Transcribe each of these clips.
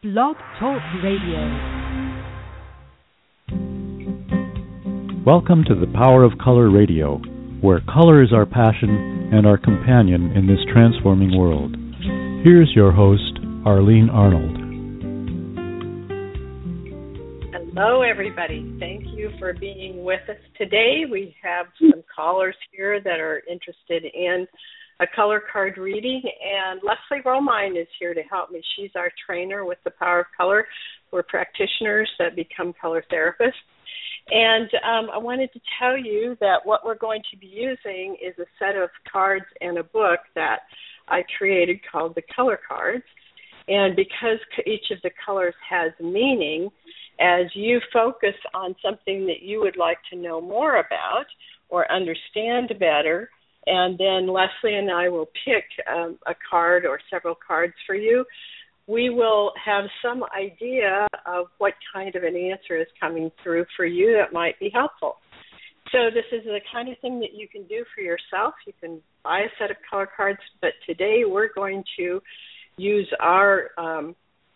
Blog Talk Radio. Welcome to the Power of Color Radio, where color is our passion and our companion in this transforming world. Here's your host, Arlene Arnold. Hello, everybody. Thank you for being with us today. We have some callers here that are interested in a color card reading, and Leslie Romine is here to help me. She's our trainer with the Power of Color. We're practitioners that become color therapists. And um, I wanted to tell you that what we're going to be using is a set of cards and a book that I created called the Color Cards. And because each of the colors has meaning, as you focus on something that you would like to know more about or understand better, and then Leslie and I will pick um, a card or several cards for you. We will have some idea of what kind of an answer is coming through for you that might be helpful. So this is the kind of thing that you can do for yourself. You can buy a set of color cards, but today we're going to use our um,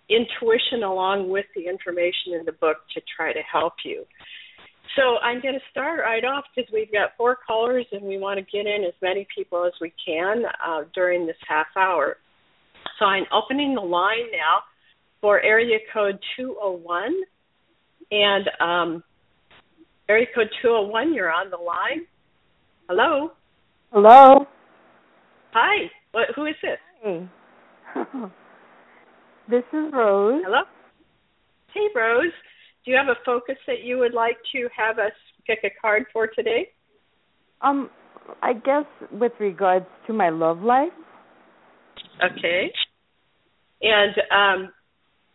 intuition along with the information in the book to try to help you. So I'm going to start right off because we've got four callers and we want to get in as many people as we can uh, during this half hour. So I'm opening the line now for area code 201. And um, area code 201, you're on the line. Hello. Hello. Hi. What, who is this? Hey. this is Rose. Hello. Hey, Rose. Do you have a focus that you would like to have us pick a card for today? Um, I guess with regards to my love life. Okay. And um,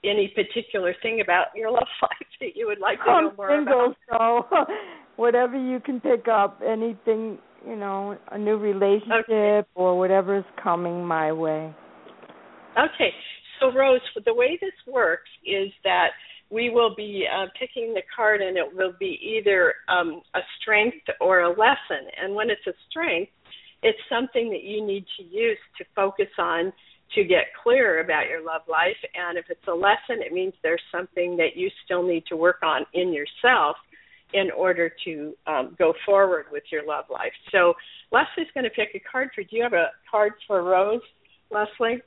any particular thing about your love life that you would like to I'm know more single, about? so whatever you can pick up, anything, you know, a new relationship Okay. or whatever is coming my way. Okay. So, Rose, the way this works is that we will be uh, picking the card, and it will be either um, a strength or a lesson. And when it's a strength, it's something that you need to use to focus on to get clear about your love life. And if it's a lesson, it means there's something that you still need to work on in yourself in order to um, go forward with your love life. So Leslie's going to pick a card for. Do you have a card for Rose, Leslie?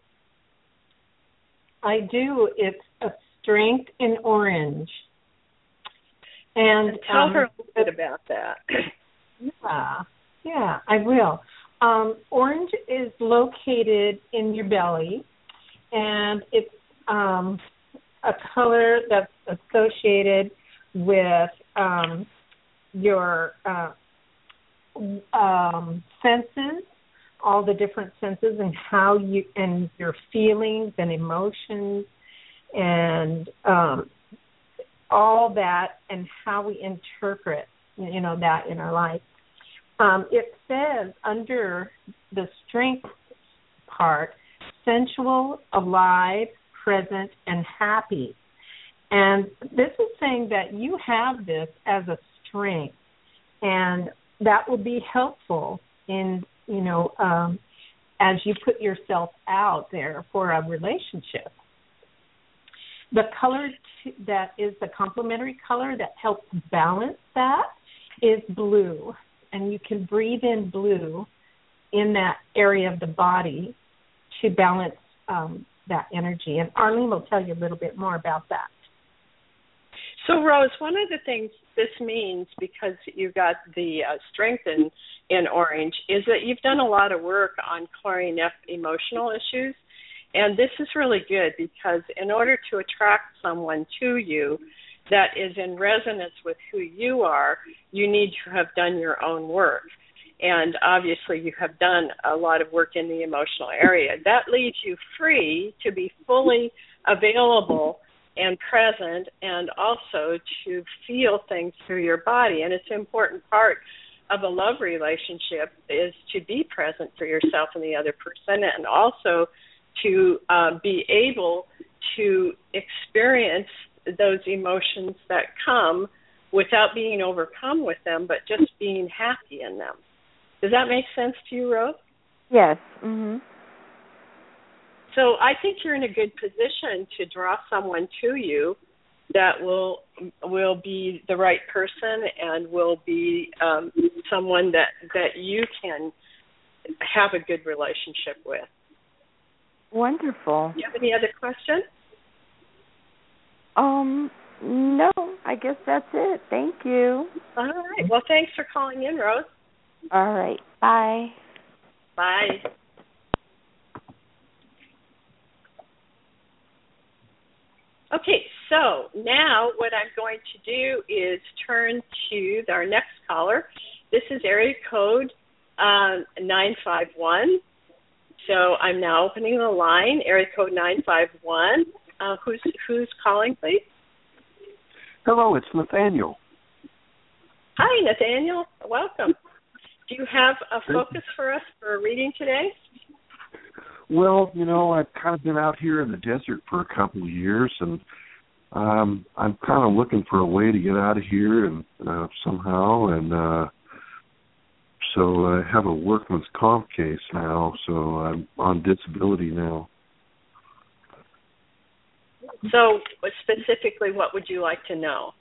I do. It's a strength in orange. And Tell um, her a little bit about that. Yeah, yeah, I will. Um, orange is located in your belly, and it's um, a color that's associated with um, your uh, um, senses, all the different senses, and how you and your feelings and emotions, and um, all that, and how we interpret, you know, that in our life. Um, it says under the strength part, sensual, alive, present, and happy. And this is saying that you have this as a strength, and that will be helpful in, you know, um, as you put yourself out there for a relationship. The color that is the complementary color that helps balance that is blue and you can breathe in blue in that area of the body to balance um, that energy. And Arlene will tell you a little bit more about that. So, Rose, one of the things this means, because you've got the uh, strength in, in orange, is that you've done a lot of work on clearing up emotional issues. And this is really good because in order to attract someone to you that is in resonance with who you are, you need to have done your own work. And obviously, you have done a lot of work in the emotional area. That leaves you free to be fully available and present and also to feel things through your body. And it's an important part of a love relationship is to be present for yourself and the other person and also to uh, be able to experience those emotions that come without being overcome with them, but just being happy in them. Does that make sense to you, Rose? Yes. Mhm. So I think you're in a good position to draw someone to you that will will be the right person and will be um, someone that that you can have a good relationship with. Wonderful. Do you have any other questions? Um, no, I guess that's it. Thank you. All right. Well, thanks for calling in, Rose. All right. Bye. Bye. Okay, so now what I'm going to do is turn to our next caller. This is area code um, 951. So I'm now opening the line, area code 951. Uh, who's who's calling, please? Hello, it's Nathaniel. Hi, Nathaniel. Welcome. Do you have a focus for us for a reading today? Well, you know, I've kind of been out here in the desert for a couple of years, and um, I'm kind of looking for a way to get out of here and uh, somehow, and uh, so I have a workman's comp case now, so I'm on disability now. So, specifically, what would you like to know?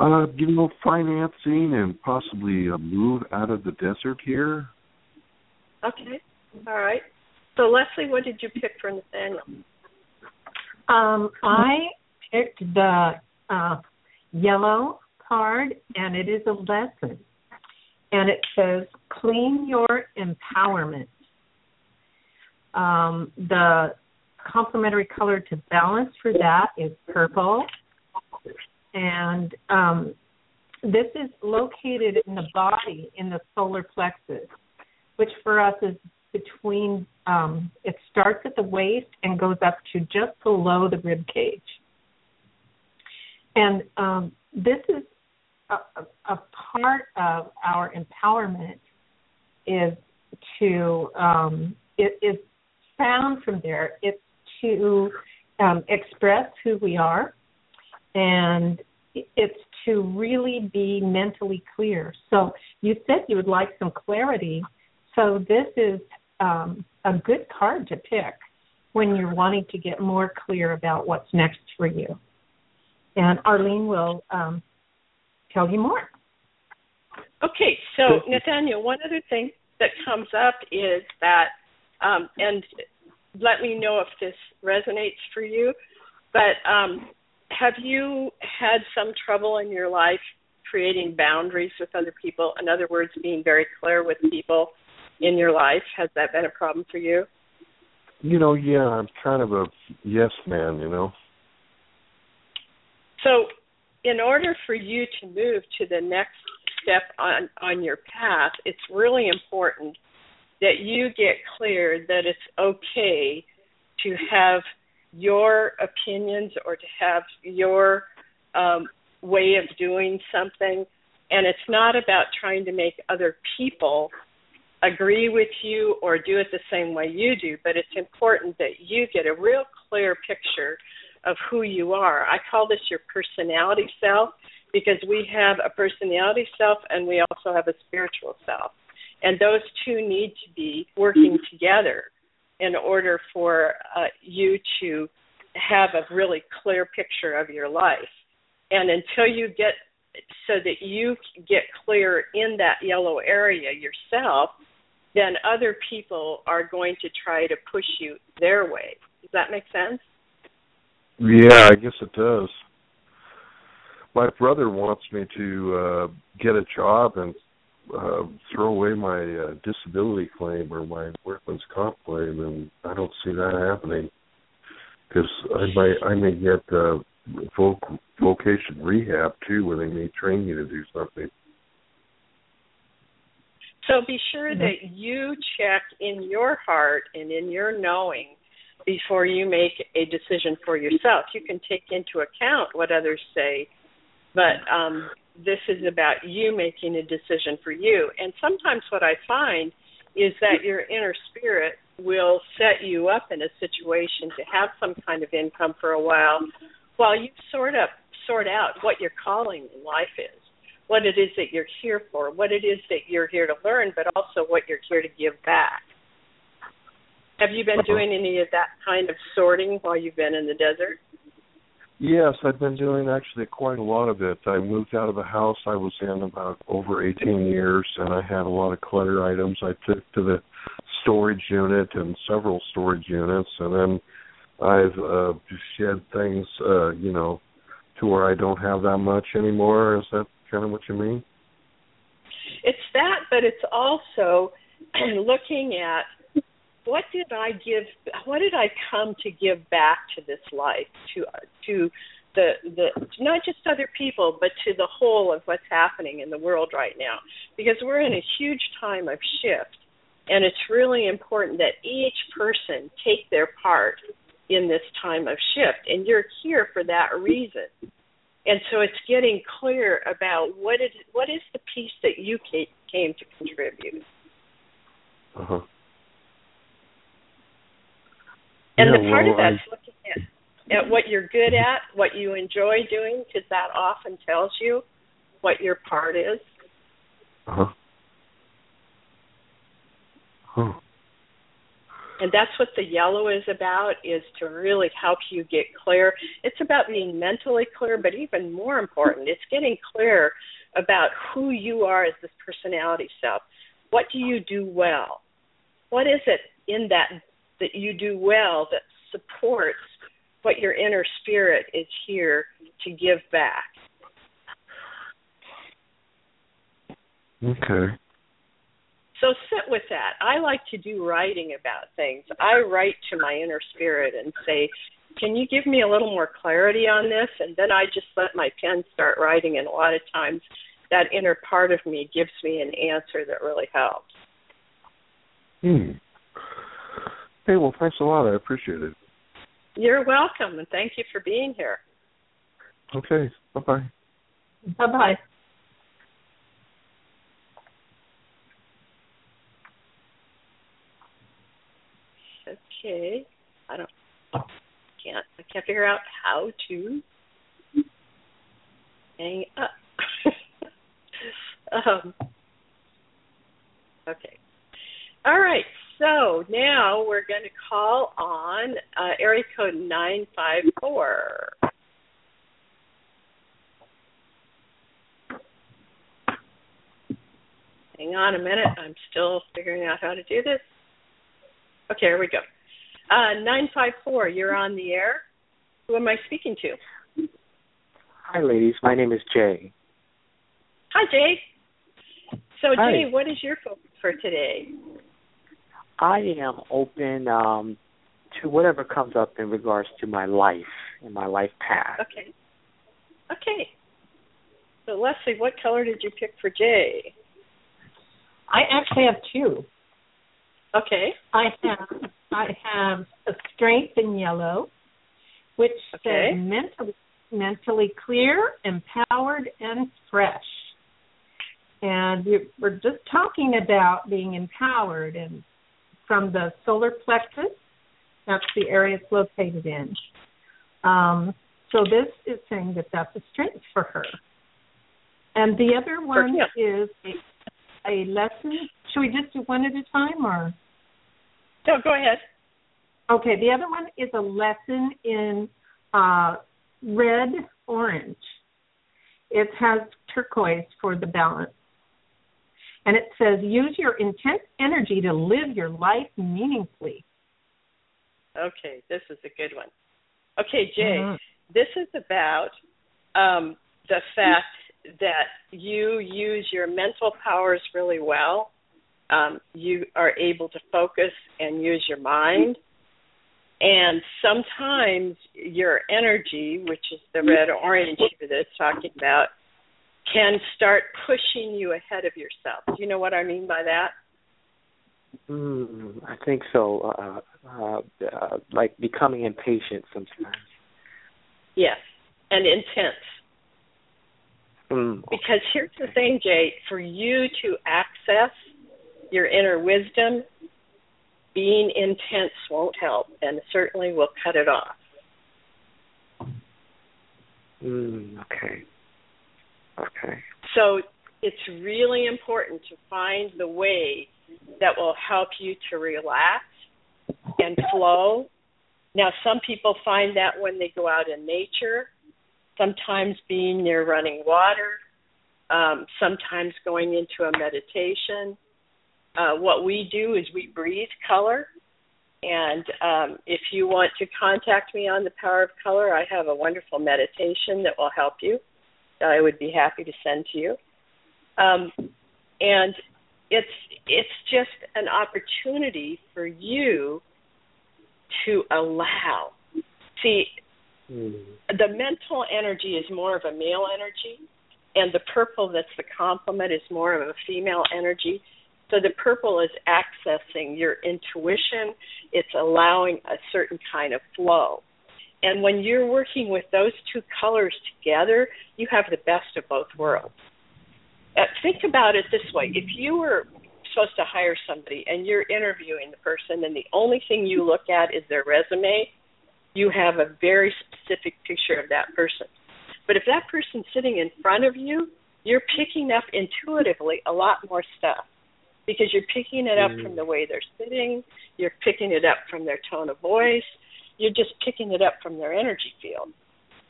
Uh, you know, financing and possibly a move out of the desert here. Okay. All right. So, Leslie, what did you pick for Nathaniel? Um, I picked the uh, yellow card, and it is a lesson. And it says, clean your empowerment. Um, the complementary color to balance for that is purple. And um, this is located in the body in the solar plexus, which for us is between um, it starts at the waist and goes up to just below the rib cage. And um, this is a, a, part of our empowerment is to um, it is found from there. It's to um, express who we are, and it's to really be mentally clear. So you said you would like some clarity. So this is um, a good card to pick when you're wanting to get more clear about what's next for you. And Arlene will um, tell you more. Okay, so Nathaniel, one other thing that comes up is that, um, and let me know if this resonates for you, but um, have you had some trouble in your life creating boundaries with other people? In other words, being very clear with people in your life? Has that been a problem for you? You know, yeah, I'm kind of a yes man, you know. So, in order for you to move to the next step on on your path, it's really important that you get clear that it's okay to have your opinions or to have your um, way of doing something. And it's not about trying to make other people agree with you or do it the same way you do, but it's important that you get a real clear picture of who you are. I call this your personality self because we have a personality self and we also have a spiritual self. And those two need to be working together in order for uh, you to have a really clear picture of your life. And until you get so that you get clear in that yellow area yourself, then other people are going to try to push you their way. Does that make sense? Yeah, I guess it does. My brother wants me to uh get a job and uh throw away my uh, disability claim or my workman's comp claim and I don't see that happening because I might I may get uh voc- vocation rehab too where they may train you to do something. So be sure Mm-hmm. that you check in your heart and in your knowing before you make a decision for yourself. You can take into account what others say, but um, this is about you making a decision for you. And sometimes what I find is that your inner spirit will set you up in a situation to have some kind of income for a while while you sort of sort out what your calling in life is what it is that you're here for, what it is that you're here to learn, but also what you're here to give back. Have you been doing any of that kind of sorting while you've been in the desert? Yes, I've been doing actually quite a lot of it. I moved out of the house I was in about over 18 years, and I had a lot of clutter items I took to the storage unit and several storage units, and then I've uh, shed things, uh, you know, to where I don't have that much anymore. Is that kind of what you mean? It's that, but it's also looking at what did I give? What did I come to give back to this life, to to the the not just other people, but to the whole of what's happening in the world right now? Because we're in a huge time of shift, and it's really important that each person take their part in this time of shift, and you're here for that reason. And so it's getting clear about what is what is the piece that you came to contribute. Uh-huh. And yeah, the part well, of that's I... looking at, at what you're good at, what you enjoy doing, because that often tells you what your part is. Uh-huh. Huh. And that's what the yellow is about is to really help you get clear. It's about being mentally clear, but even more important, it's getting clear about who you are as this personality self. What do you do well? What is it in that that you do well that supports what your inner spirit is here to give back. Okay. So sit with that. I like to do writing about things. I write to my inner spirit and say, Can you give me a little more clarity on this? And then I just let my pen start writing. And a lot of times that inner part of me gives me an answer that really helps. Hmm. Hey, well, thanks a lot. I appreciate it. You're welcome, and thank you for being here. Okay. Bye bye. Bye bye. Okay. I don't can't I can't figure out how to hang up. um, okay. All right. So now we're going to call on uh, area code 954. Hang on a minute. I'm still figuring out how to do this. Okay, here we go. Uh, 954, you're on the air. Who am I speaking to? Hi, ladies. My name is Jay. Hi, Jay. So, Hi. Jay, what is your focus for today? I am open um, to whatever comes up in regards to my life and my life path. Okay. Okay. So Leslie, what color did you pick for Jay? I actually have two. Okay. I have I have a strength in yellow, which okay. says mentally mentally clear, empowered, and fresh. And we're just talking about being empowered and from the solar plexus. That's the area it's located in. Um, so this is saying that that's a strength for her. And the other one is a, a lesson. Should we just do one at a time or? No, go ahead. Okay, the other one is a lesson in uh, red orange. It has turquoise for the balance. And it says, use your intense energy to live your life meaningfully. Okay, this is a good one. Okay, Jay, Mhm. this is about um, the fact that you use your mental powers really well. Um, you are able to focus and use your mind. And sometimes your energy, which is the red orange that it's talking about, can start pushing you ahead of yourself. Do you know what I mean by that? Mm, I think so. Uh, uh, uh, like becoming impatient sometimes. Yes, and intense. Mm, Because here's the thing, Jay, for you to access your inner wisdom, being intense won't help and certainly will cut it off. mm, okay. Okay. So it's really important to find the way that will help you to relax and flow. Now, some people find that when they go out in nature, sometimes being near running water, um, sometimes going into a meditation. Uh, what we do is we breathe color. And um, if you want to contact me on the power of color, I have a wonderful meditation that will help you. I would be happy to send to you. Um, and it's it's just an opportunity for you to allow. See, mm. the mental energy is more of a male energy, and the purple that's the complement is more of a female energy. So the purple is accessing your intuition, it's allowing a certain kind of flow. And when you're working with those two colors together, you have the best of both worlds. Uh, think about it this way if you were supposed to hire somebody and you're interviewing the person and the only thing you look at is their resume, you have a very specific picture of that person. But if that person's sitting in front of you, you're picking up intuitively a lot more stuff because you're picking it up mm. from the way they're sitting, you're picking it up from their tone of voice, you're just picking it up from their energy field.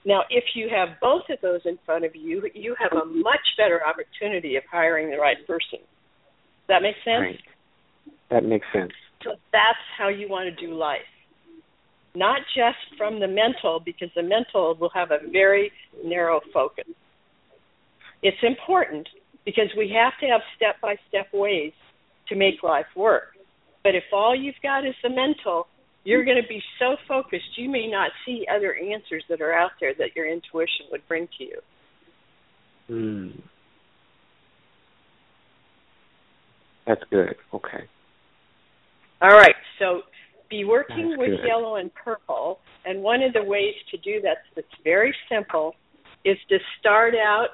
Now, if you have both of those in front of you, you have a much better opportunity of hiring the right person. Does that make sense? Right. That makes sense. So that's how you want to do life. Not just from the mental, because the mental will have a very narrow focus. It's important because we have to have step by step ways to make life work. But if all you've got is the mental, you're going to be so focused you may not see other answers that are out there that your intuition would bring to you. Hmm. That's good. Okay. All right. So be working that's with good. yellow and purple, and one of the ways to do that that's very simple is to start out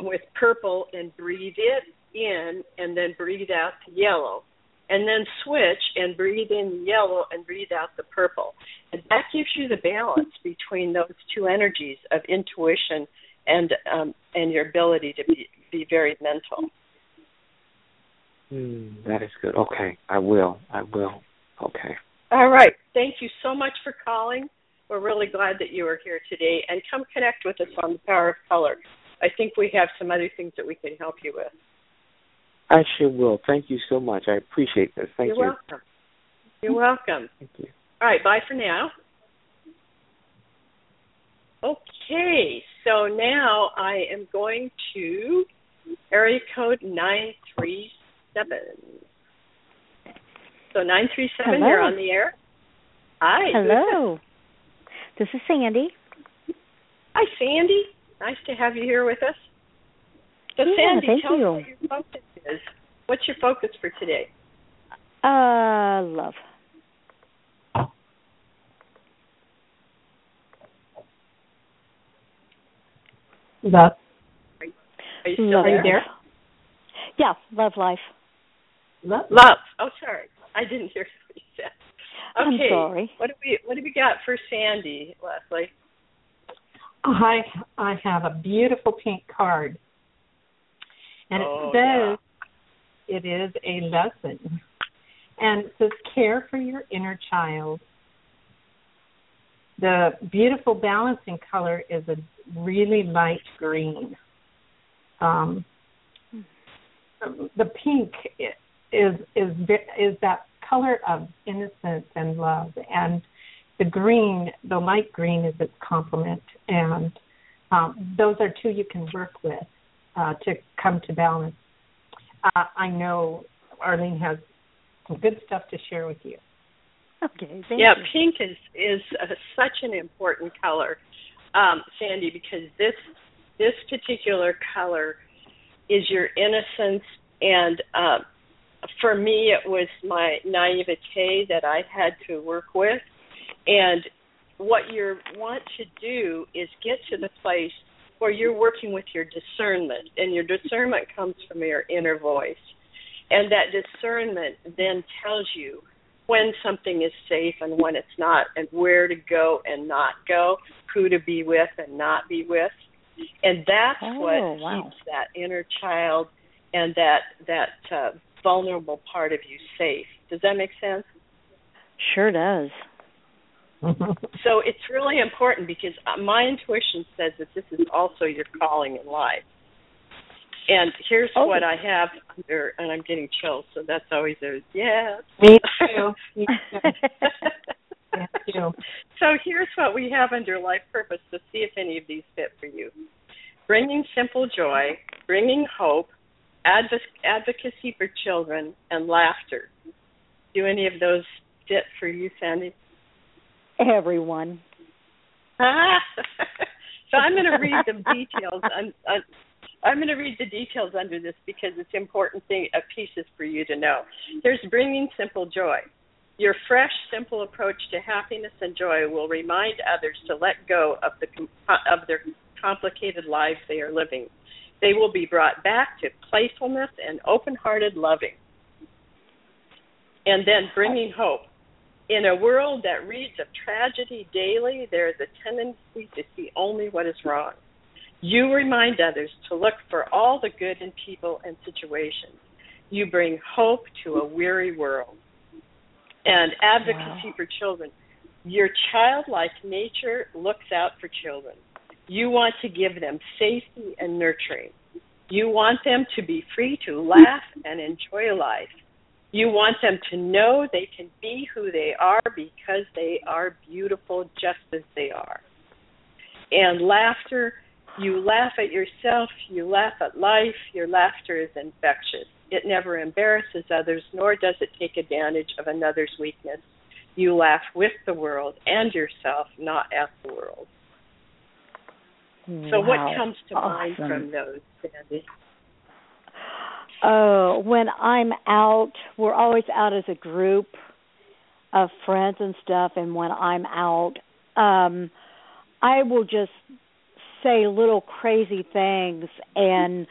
with purple and breathe it in, and then breathe out the yellow and then switch and breathe in the yellow and breathe out the purple. And that gives you the balance between those two energies of intuition and um, and your ability to be be very mental. Mm, that is good. Okay, I will. I will. Okay. All right. Thank you so much for calling. We're really glad that you are here today, and come connect with us on the Power of Color. I think we have some other things that we can help you with. I sure will. Thank you so much. I appreciate this. Thank You're you. welcome. You're welcome. Thank you. All right, bye for now. Okay, so now I am going to area code 937. So 937, Hello. you're on the air. Hi. Hello. This is Sandy. Hi, Sandy. Nice to have you here with us. So, Yeah, Sandy, thank tell you. us what your focus is. What's your focus for today? Uh, love. Love. Are you still love there? you there? Yeah, love life. Love. Love. Oh, sorry, I didn't hear what you said. Okay. I'm Okay. sorry. What do we What do we got for Sandy, Leslie? I I have a beautiful pink card, and Oh, it says it is a lesson, and it says care for your inner child. The beautiful balancing color is a really light green. Um, the pink is is is that color of innocence and love, and the green, the light green, is its complement, and um, those are two you can work with uh, to come to balance. Uh, I know Arlene has some good stuff to share with you. Okay, thank yeah, you. pink is is uh, such an important color, um, Sandy, because this this particular color is your innocence, and uh, for me, it was my naivete that I had to work with, and what you want to do is get to the place where you're working with your discernment, and your discernment comes from your inner voice, and that discernment then tells you when something is safe and when it's not, and where to go and not go, who to be with and not be with. And that's Oh, what wow. keeps that inner child and that that uh, vulnerable part of you safe. Does that make sense? Sure does. so it's really important because uh, my intuition says that this is also your calling in life. And here's oh. what I have under, and I'm getting chills, so that's always a yeah. Me too. Me too. So here's what we have under life purpose to see if any of these fit for you. Bringing simple joy, bringing hope, adv- advocacy for children, and laughter. Do any of those fit for you, Sandy? Everyone. so I'm going to read the details. On, on, I'm going to read the details under this because it's important thing, uh, pieces for you to know. There's bringing simple joy. Your fresh, simple approach to happiness and joy will remind others to let go of the of their complicated lives they are living. They will be brought back to playfulness and open-hearted loving. And then bringing hope. In a world that reads of tragedy daily, there is a tendency to see only what is wrong. You remind others to look for all the good in people and situations. You bring hope to a weary world. And advocacy wow. for children. Your childlike nature looks out for children. You want to give them safety and nurturing. You want them to be free to laugh and enjoy life. You want them to know they can be who they are because they are beautiful just as they are. And laughter, you laugh at yourself, you laugh at life, your laughter is infectious. It never embarrasses others, nor does it take advantage of another's weakness. You laugh with the world and yourself, not at the world. So, what comes to awesome. mind from those, Sandy? Oh, when I'm out, we're always out as a group of friends and stuff, and when I'm out, um, I will just say little crazy things, and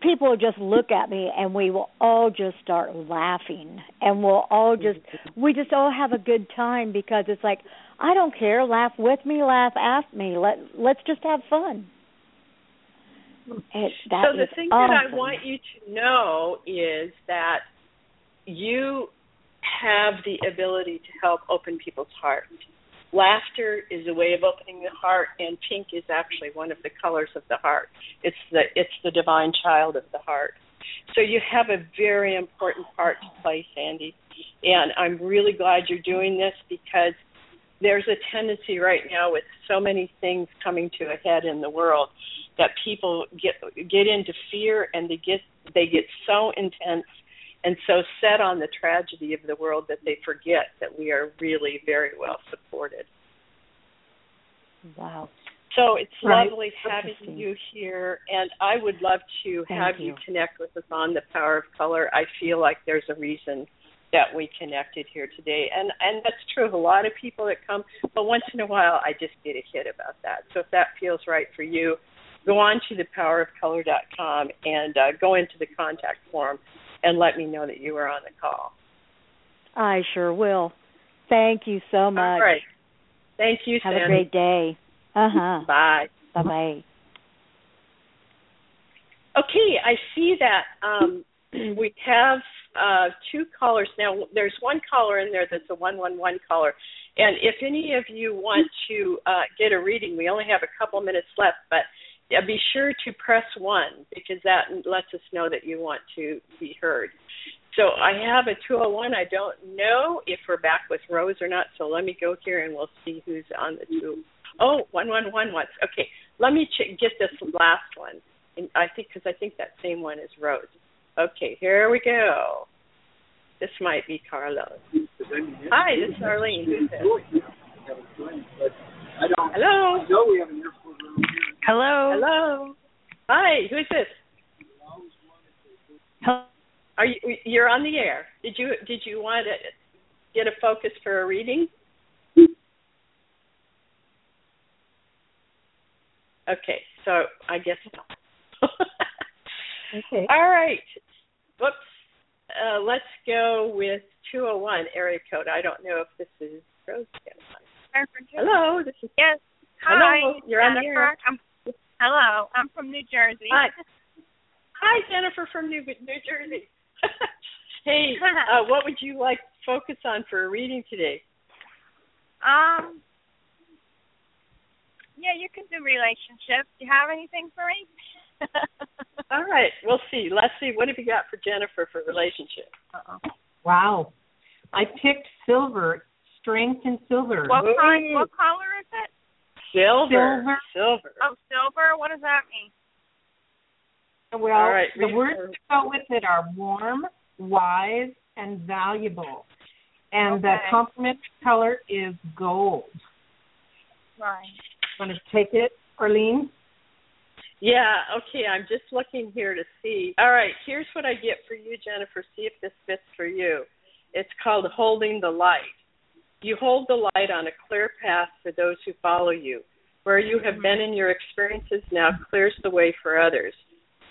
people will just look at me, and we will all just start laughing, and we'll all just we just all have a good time because it's like I don't care, laugh with me, laugh at me, let let's just have fun. It, so the thing awesome. that I want you to know is that you have the ability to help open people's hearts. Laughter is a way of opening the heart, and pink is actually one of the colors of the heart. It's the it's the divine child of the heart. So you have a very important part to play, Sandy, and I'm really glad you're doing this because there's a tendency right now with so many things coming to a head in the world that people get get into fear and they get they get so intense and so set on the tragedy of the world that they forget that we are really very well supported. Wow. So it's right. lovely having you here, and I would love to Thank have you. you connect with us on the power of color. I feel like there's a reason that we connected here today, and and that's true of a lot of people that come. But once in a while, I just get a hit about that. So if that feels right for you, go on to thepowerofcolor.com and uh, go into the contact form and let me know that you were on the call. I sure will. Thank you so much. All right. Thank you, Have Sandy. a great day. Uh huh. Bye. Bye bye. Okay, I see that um, we have uh, two callers now. There's one caller in there that's a one one one caller, and if any of you want to uh, get a reading, we only have a couple minutes left, but be sure to press one because that lets us know that you want to be heard. So I have a 201. I don't know if we're back with Rose or not. So let me go here and we'll see who's on the two. Oh, one one one once. Okay, let me ch- get this last one. And I think because I think that same one is Rose. Okay, here we go. This might be Carlos. Hi, this is Arlene. Who's this? Hello. Hello. Hello. Hi, who's this? Hello. Are you you're on the air? Did you did you want to get a focus for a reading? Okay, so I guess no. Okay. All right. Whoops. Uh, let's go with 201 area code. I don't know if this is Rose. Hello, this is Yes. Hello, you're on the air. I'm, hello. I'm from New Jersey. Hi. Hi, Jennifer from New New Jersey. hey, uh, what would you like focus on for a reading today? Um. Yeah, you can do relationships. Do you have anything for me? All right, we'll see. Let's see. what have you got for Jennifer for relationship? Uh-oh. Wow. I picked silver, strength and silver. What kind? What color is it? Silver. Silver. Silver. Oh, silver. What does that mean? Well, All right, the read words her. to go with it are warm, wise, and valuable. And the Okay. complementary color is gold. Right. Want to take it, Arlene? Yeah, okay, I'm just looking here to see. All right, here's what I get for you, Jennifer. See if this fits for you. It's called Holding the Light. You hold the light on a clear path for those who follow you. Where you have been in your experiences now clears the way for others.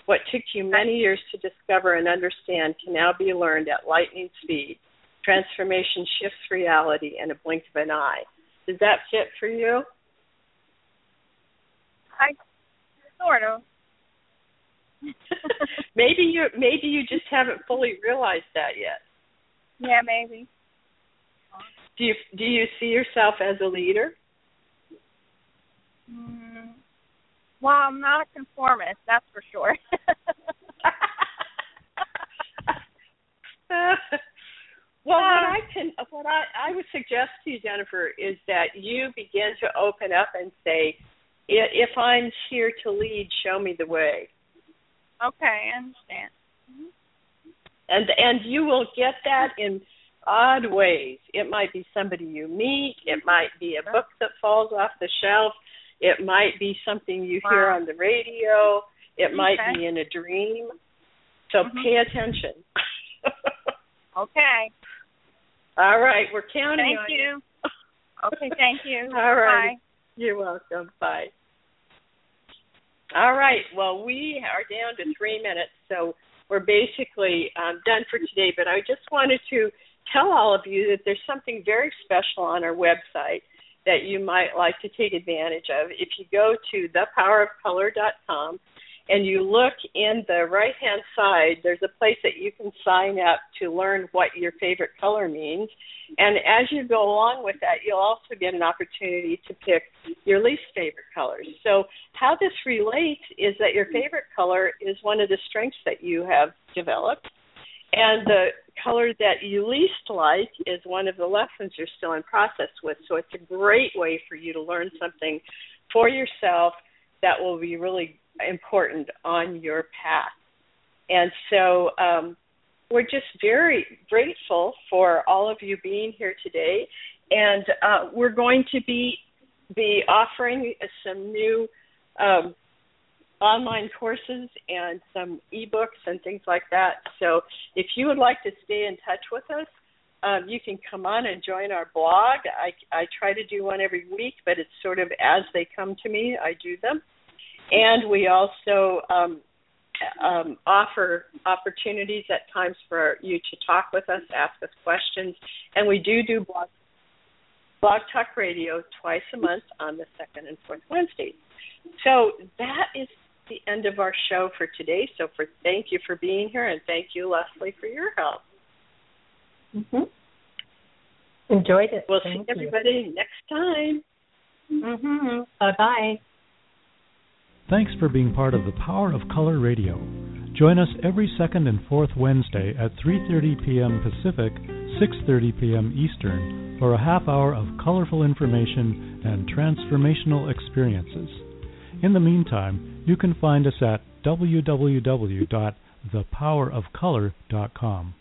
What took you many years to discover and understand can now be learned at lightning speed. Transformation shifts reality in a blink of an eye. Does that fit for you? I sort of. maybe you maybe you just haven't fully realized that yet. yeah, maybe. Do you do you see yourself as a leader? Mm. Well, I'm not a conformist, that's for sure. well, what I can what I I would suggest to you, Jennifer, is that you begin to open up and say, "I- "If I'm here to lead, show me the way." okay, I understand. and and you will get that in odd ways. It might be somebody you meet. It might be a book that falls off the shelf. It might be something you hear on the radio. It might Okay. be in a dream. So Mhm. pay attention. Okay. All right, we're counting Thank on you. Okay, thank you. All right. Bye. You're welcome. Bye. All right. Well, we are down to three minutes, so we're basically um, done for today. But I just wanted to tell all of you that there's something very special on our website that you might like to take advantage of. If you go to thepowerofcolor.com and you look in the right hand side, there's a place that you can sign up to learn what your favorite color means. And as you go along with that, you'll also get an opportunity to pick your least favorite colors. So, how this relates is that your favorite color is one of the strengths that you have developed, and the color that you least like is one of the lessons you're still in process with. So, it's a great way for you to learn something for yourself that will be really important on your path. And so, um, we're just very grateful for all of you being here today, and uh, we're going to be be offering some new um, online courses and some ebooks and things like that. So if you would like to stay in touch with us, um, you can come on and join our blog. I, I try to do one every week, but it's sort of as they come to me, I do them. And we also um, um, offer opportunities at times for you to talk with us, ask us questions, and we do do blog blog talk radio twice a month on the second and fourth Wednesdays. So that is the end of our show for today. So for thank you for being here, and thank you, Leslie, for your help. Mm-hmm. Enjoyed it. We'll Thank see everybody next time. Mm-hmm. Bye bye. Thanks for being part of the Power of Color Radio. Join us every second and fourth Wednesday at 3:30 p.m. Pacific, 6:30 p.m. Eastern for a half hour of colorful information and transformational experiences. In the meantime, you can find us at www.thepowerofcolor.com.